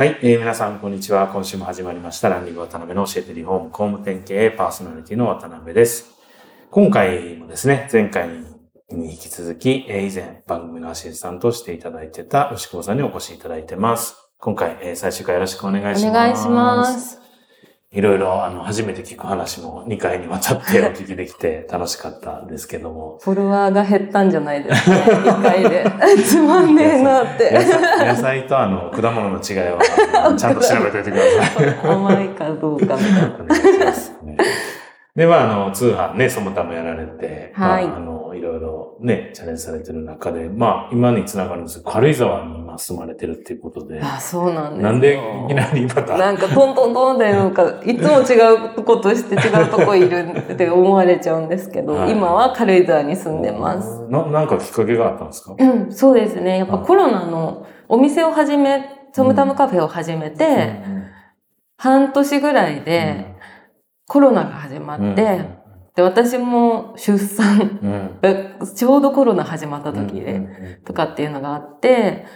はい、えー皆さん、こんにちは。今週も始まりました、ランニング渡辺の教えてリフォーム工務店経パーソナリティの渡辺です。今回もですね、前回に引き続き、えー以前番組のアシスタントをしていただいてた牛久保さんにお越しいただいてます。今回、えー最終回よろしくお願いします。お願いします。いろいろ、あの、初めて聞く話も2回にわたって お聞きできて楽しかったんですけども。フォロワーが減ったんじゃないですか、ね、一回で。つまんねえなっ野て。菜野菜とあの、果物の違いは、ちゃんと調べておいてください。甘いかどうかみたいな。お願いします。ねで、まあ、あの、通販ね、その他もやられて、はいまあ、あの、いろいろね、チャレンジされてる中で、まあ、今につながるんですけど、軽井沢に今住まれてるっていうことで、あ、そうなんですよ。なんでいきなりまた、なんかトントントンでなんか、いつも違うことして違うとこいるって思われちゃうんですけど、はい。今は軽井沢に住んでます。な、なんかきっかけがあったんですか？うん、そうですね。やっぱはい。コロナのお店を始め、ソムタムカフェを始めて、半年ぐらいでコロナが始まうん、って、で、私も出産うん、がちょうどコロナ始まったうん、時で、うん。とかっていうのがあって、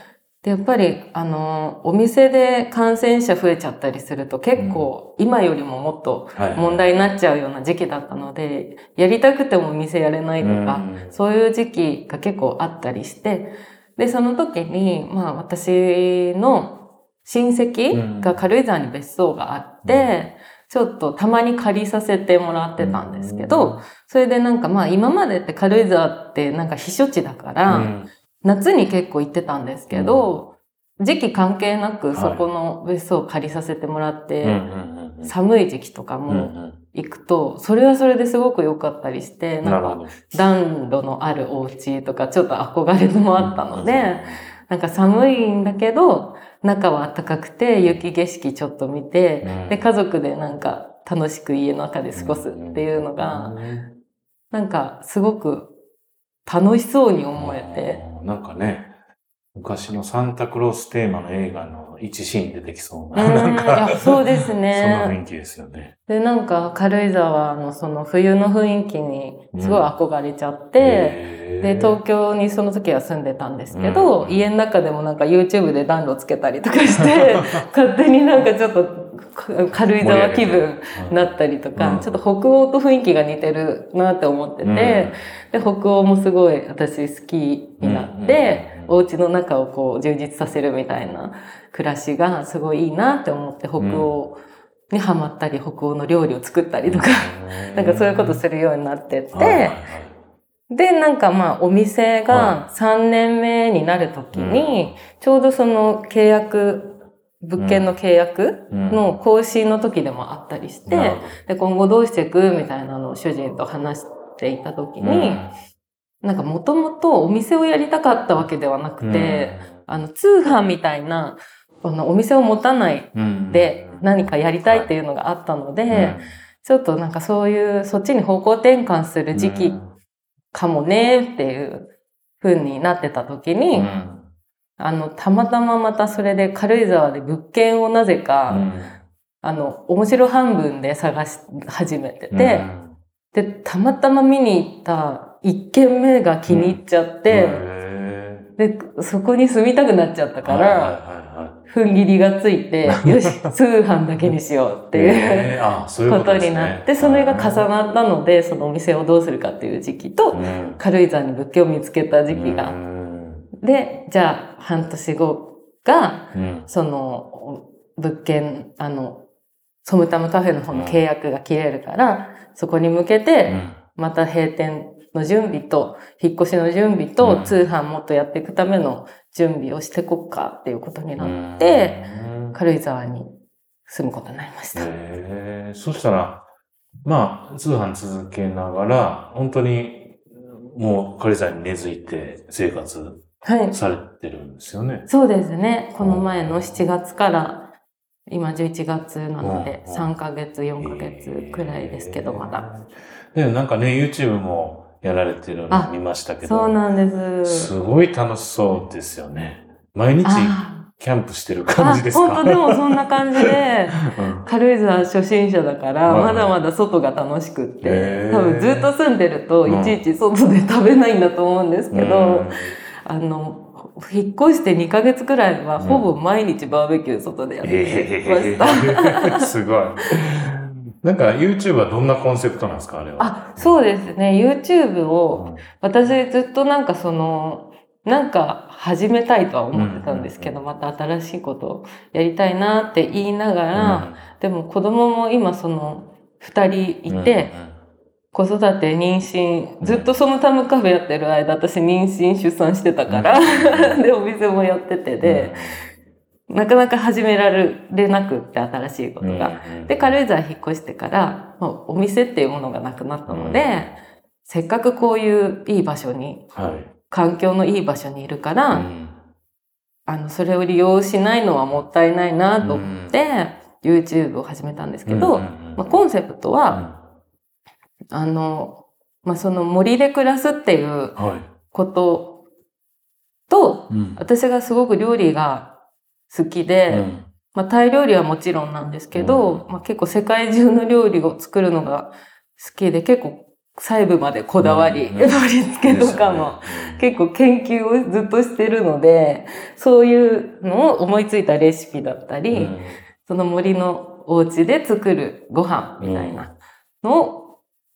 で、やっぱり、あの、お店で感染者増えちゃったりすると結構、今よりももっとはい問題になっちゃうような時期だったので、やりたくてもお店やれないとか、うん。そういう時期が結構あったりして、で、その時に、まあ私の親戚が軽井沢に別荘があって、ちょっとたまに借りさせてもらってたんですけど、それでなんかまあ今までって軽井沢ってなんか避暑地だから、うん夏に結構行ってたんですけど、時期関係なくはい。そこの別荘を借りさせてもらって、寒い時期とかもん行くと、それはそれですごく良かったりして、なんか。暖炉のあるお家とかちょっと憧れもあったので、なんか寒いんだけど、中は暖かくて雪景色ちょっと見て、うん。で、家族でなんか楽しく家の中で過ごすっていうのが、なんかすごく楽しそうに思えて、なんかね、昔のサンタクローステーマの映画の一シーンに出てきそうな、なんかや、そうですそんなね。雰囲気ですよね。で、なんか軽井沢のその冬の雰囲気にすごい憧れちゃって、へーで、東京にその時は住んでたんですけど、うん家の中でもなんか YouTube で暖炉つけたりとかして、勝手になんかちょっとか軽井沢気分になったりとか、うん。ちょっと北欧と雰囲気が似てるなって思ってて、で、北欧もすごい私好きになって、うんお家の中をこう充実させるみたいな暮らしがすごいいいなって思って、北欧にハマったり、北欧の料理を作ったりとか、なんかそういうことするようになってって、で、なんかまあお店が3年目になるときに、ちょうどその契約、物件の契約の更新の時でもあったりして、なるほで、今後どうしていくみたいなのを主人と話していた時どに、なんかもともとお店をやりたかったわけではなくて、あの、通販みたいな、あの、お店を持たないうん。で何かやりたいっていうのがあったので、うん。ちょっとなんかそういう、そっちに方向転換する時期かもねっていう風になってた時に、うんあの、たまたままたそれで軽井沢で物件をなぜか、うん。あの、面白半分で探し始めてて、で、たまたま見に行った一軒目が気に入っちゃって、へで、そこに住みたくなっちゃったーから、はいはいはいはい。踏ん切りがついて、よし、通販だけにしようっていう。こことになって、それが重なったので、そのお店をどうするかっていう時期と、うん。軽井沢に物件を見つけた時期うが。んで、じゃあ、半年後が、うんその、物件、あの、ソムタムカフェの方の契約が切れるから、そこに向けうて、んまた閉店の準備と、引っ越しの準備うと、ん通販もっとやっていくための準備をしていこっかっていうことになって、うん軽井沢に住むことになりました。へーそしたら、まあ、通販続けながら、本当に、もう軽井沢に根付いて生活はい。されてるんですよね。そうですね。この前の7月から、今11月なので、うん3ヶ月、4ヶ月くらいですけど、まだ。で、なんかね、YouTube もやられてるのあ見ましたけど、そうなんです。すごい楽しそうですよね。毎日あキャンプしてるあ、感じですか？本当でもそんな感じで、うん軽井沢初心者だから、はいまだまだ外が楽しくって多分ずっと住んでると、うんいちいち外で食べないんだと思うんですけど、うんあの、引っ越して2ヶ月くらいは、ほぼ毎日バーベキュー外でやってました。えーすごい。なんか YouTube はどんなコンセプトなんですかあれは？あ、そうですね。YouTube を、私ずっとなんかその、なんか始めたいとは思ってたんですけど、また新しいことをやりたいなって言いながら、でも子供も今その二人いて、子育て、妊娠、ずっとそのタムカフェやってる間、私妊娠、出産してたから、で、お店もやっててで、なかなか始められなくって、新しいことが。で、軽井沢引っ越してから、まあお店っていうものがなくなったので、うん。せっかくこういういい場所に、はい。環境のいい場所にいるから、うん。あの、それを利用しないのはもったいないなと思って、YouTube を始めたんですけど、まあ、コンセプトは、あの、まあ、その森で暮らすっていうはい。ことと、うん。私がすごく料理が好きで、うん。まあ、タイ料理はもちろんなんですけど、まあ、結構世界中の料理を作るのが好きで、結構細部までこだわり、うん。うん盛り付けとかも、結構研究をずっとしてるので、そういうのを思いついたレシピだったり、うん。その森のお家で作るご飯みたいなのを、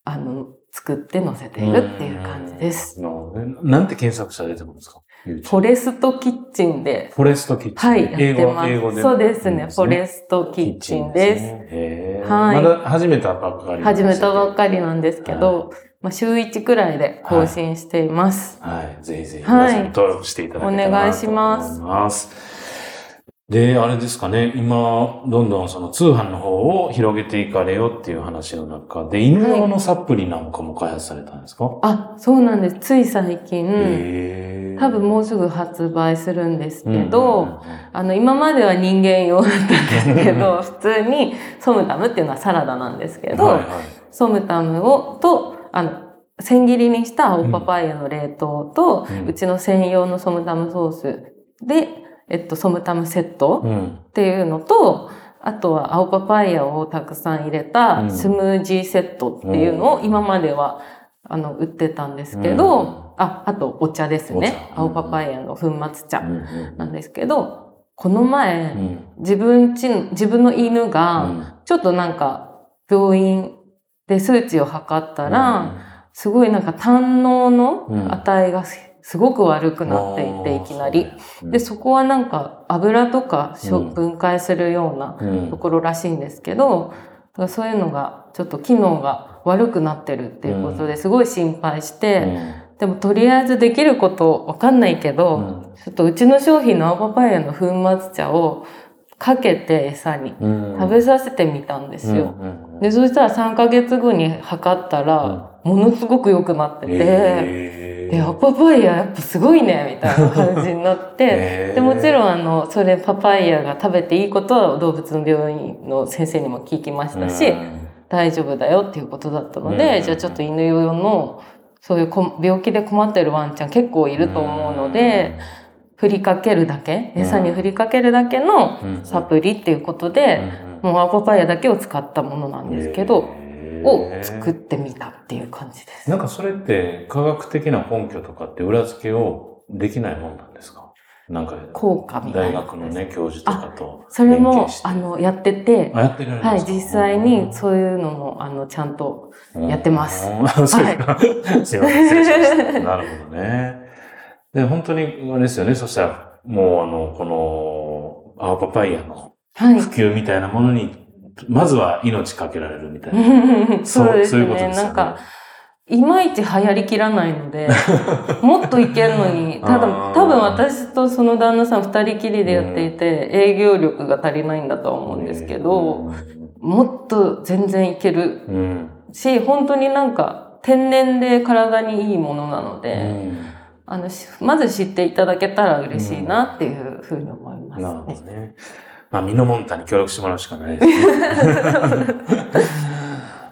あの、作って載せているっていう感じです。なんて検索したら出てくるんですか？フォレストキッチンで、フォレストキッチン。はい、やってます。英語、英語で。そうですね。フォレスストキッチンです。ね。へーはいまだ始めたばっかり。始めたばっかりなんですけど、まあ、週1くらいで更新しています。はい。ぜひぜひ、はい皆さん登録していただけたらなとお願いします思います。で、あれですかね、今、どんどんその通販の方を広げていかれよっていう話の中で、犬用のサプリなんかも開発されたんですか、あ、そうなんです。つい最近、多分もうすぐ発売するんですけど、うんうんうんあの、今までは人間用だったんですけど、普通にソムタムっていうのはサラダなんですけど、はいはい。ソムタムを、と、あの、千切りにした青パパイヤの冷凍と、うん。うちの専用のソムタムソースで、えっと、ソムタムセットうん。っていうのと、あとは青パパイヤをたくさん入れうん。たスムージーセットっていうのを今までは、あの、売ってたんですけど、うん。あ、あとお茶ですね。青パパイヤの粉末茶うんなんですけど、この前、うん。自分ちの、自分の犬が、ちょっとなんか、病院で数値を測ったら、すごいなんか胆のの値がすすごく悪くなっていて、いきなり。で、そこはなんか油とか分解するようなうん。ところらしいんですけど、だからそういうのがちょっと機能が悪くなってるっていうことですごい心配して、でもとりあえずできることわかんないけど、うん。ちょっとうちの商品の青パパイヤの粉末茶をかけて餌にうん。食べさせてみたんですよ。うんうんで、そしたら3ヶ月後に測ったら、ものすごく良くなってて、へー。で、あ、パパイヤやっぱすごいね、みたいな感じになって、へー。で、もちろんあの、それパパイヤが食べていいことは動物の病院の先生にも聞きましたし、うん。大丈夫だよっていうことだったので、うん。じゃあちょっと犬用の、そういうこ病気で困ってるワンちゃん結構いると思うので、振りかけるだけ、うん。餌に振りかけるだけのうん。サプリっていうことで、もう青パパイヤだけを使ったものなんですけど、へを作ってみたっていう感じです。なんかそれって科学的な根拠とかって裏付けをできないもんなんですか？なんか効果みたいな。大学のね、教授とかとそれもあの、やってて、あ、やってるはい、実際にそういうのも、あの、ちゃんと、やってますうん。そうですか。すいません、失礼しました。なるほどね。で、本当に、あれですよね。そしたら、もうあの、この、青パパイヤのはい。普及みたいなものに、まずは命かけられるみたいな。そうですそういうことね。ですよね。なんか、いまいち流行りきらないので、もっといけるのに、ただ多分私とその旦那さん二人きりでやっていて、営業力が足りないんだとは思うんですけど、もっと全然いける。し、本当になんか天然で体にいいものなのうで、んあの、しまず知っていただけたら嬉しいなっていうふうに思いますなるほね。どね。まあ、ミノモンタに協力してもらうしかないですね。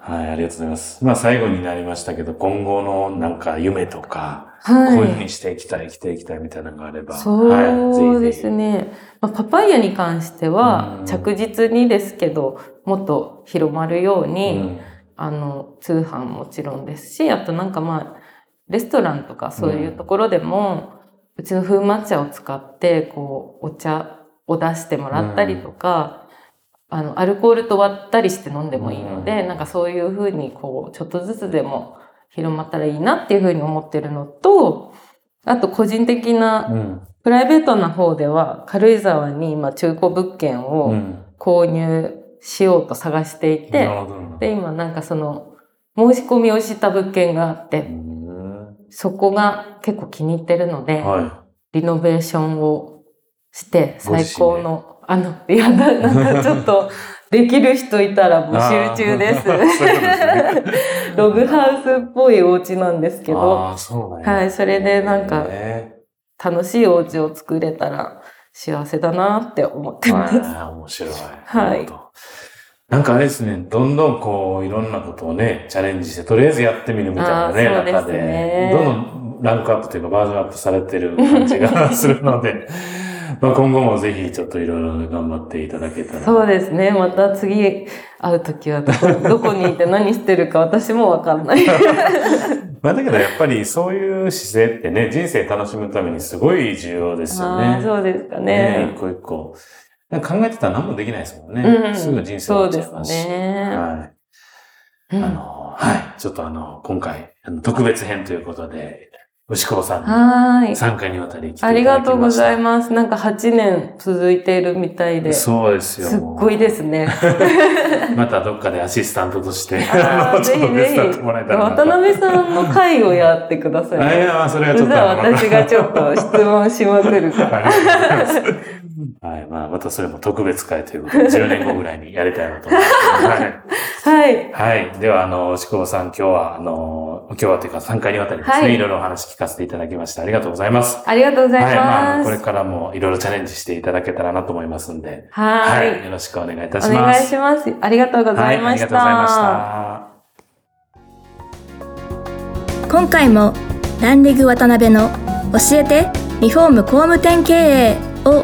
はい、ありがとうございます。まあ、最後になりましたけど、今後のなんか夢とか、はい。こういうふうにしていきたい、生きていきたいみたいなのがあれば。そうはい、ですね。まあ、パパイヤに関してはうん着実にですけど、もっと広まるようぜに、ひ。うんあの、通販もちろんですし、あとなんかまあ、レストランとかそういうところでも、うちの風抹茶を使って、こう、お茶を出してもらったりとか、あの、アルコールと割ったりして飲んでもいいので、うんなんかそういうふうに、こう、ちょっとずつでも広まったらいいなっていうふうに思ってるのと、あと個人的なうん。プライベートな方では、軽井沢に今中古物件うをん。購入しようと探していて。で、今なんかその、申し込みをした物件があっうて、んそこが結構気に入ってるので、はリノベーションをして、最高の、あの、いや、ななんかちょっと、できる人いたら募集中です。ですね。ログハウスっぽいお家なんですい。けど、ああ、そうなんや。はいそれでなんかね楽しいお家を作れたら幸せだなって思ってます。はい、面白い。はい。なんかあれですね、どんどんこう、いろんなことをね、チャレンジして、とりあえずやってみるみたいなね、です中ねで、どんどんランクアップというかバージョンアップされてる感じがするので、まあ今後もぜひちょっといろいろ頑張っていただけたら。そうですね。また次会うときはどこ、にいて何してるか私もわかんない。まあだけどやっぱりそういう姿勢ってね、人生楽しむためにすごい重要ですよね。そうですかねね。一個一個。考えてたら何もできないですもんね。うんすぐ人生そうで終わっちゃいますし。すね。はい。うんあの、はい。ちょっとあの、今回、あの特別編ということで、牛久保さんにはーい。3回にわたり来ていたあだきました。りがとうございます。なんか8年続いているみたいで。すそうですよ。っごいですね。またどっかでアシスタントとして、あーのちょっと手伝ってもらえたらなと。渡辺さんの会をやってください。あいや、まあそれはちょっと。私がちょっと質問しまくるから。はい。まあ、またそれも特別会ということで、10年後ぐらいにやりたいなと思います。はい。はい。はい。では、あの、牛久保さん、今日は、あの、今日はというか3回にわたりですね、はいい、ろいろお話聞かせていただきまして、ありがとうございます。ありがとうございはい。まああの、ます。これからもいろいろチャレンジしていただけたらなと思いますんで、ははい。い。よろしくお願いいたしおます。願いします。ありがとうございましはい、ありがとうございまた。した。今回もランリグ渡辺の教えてリフォーム工務店経営を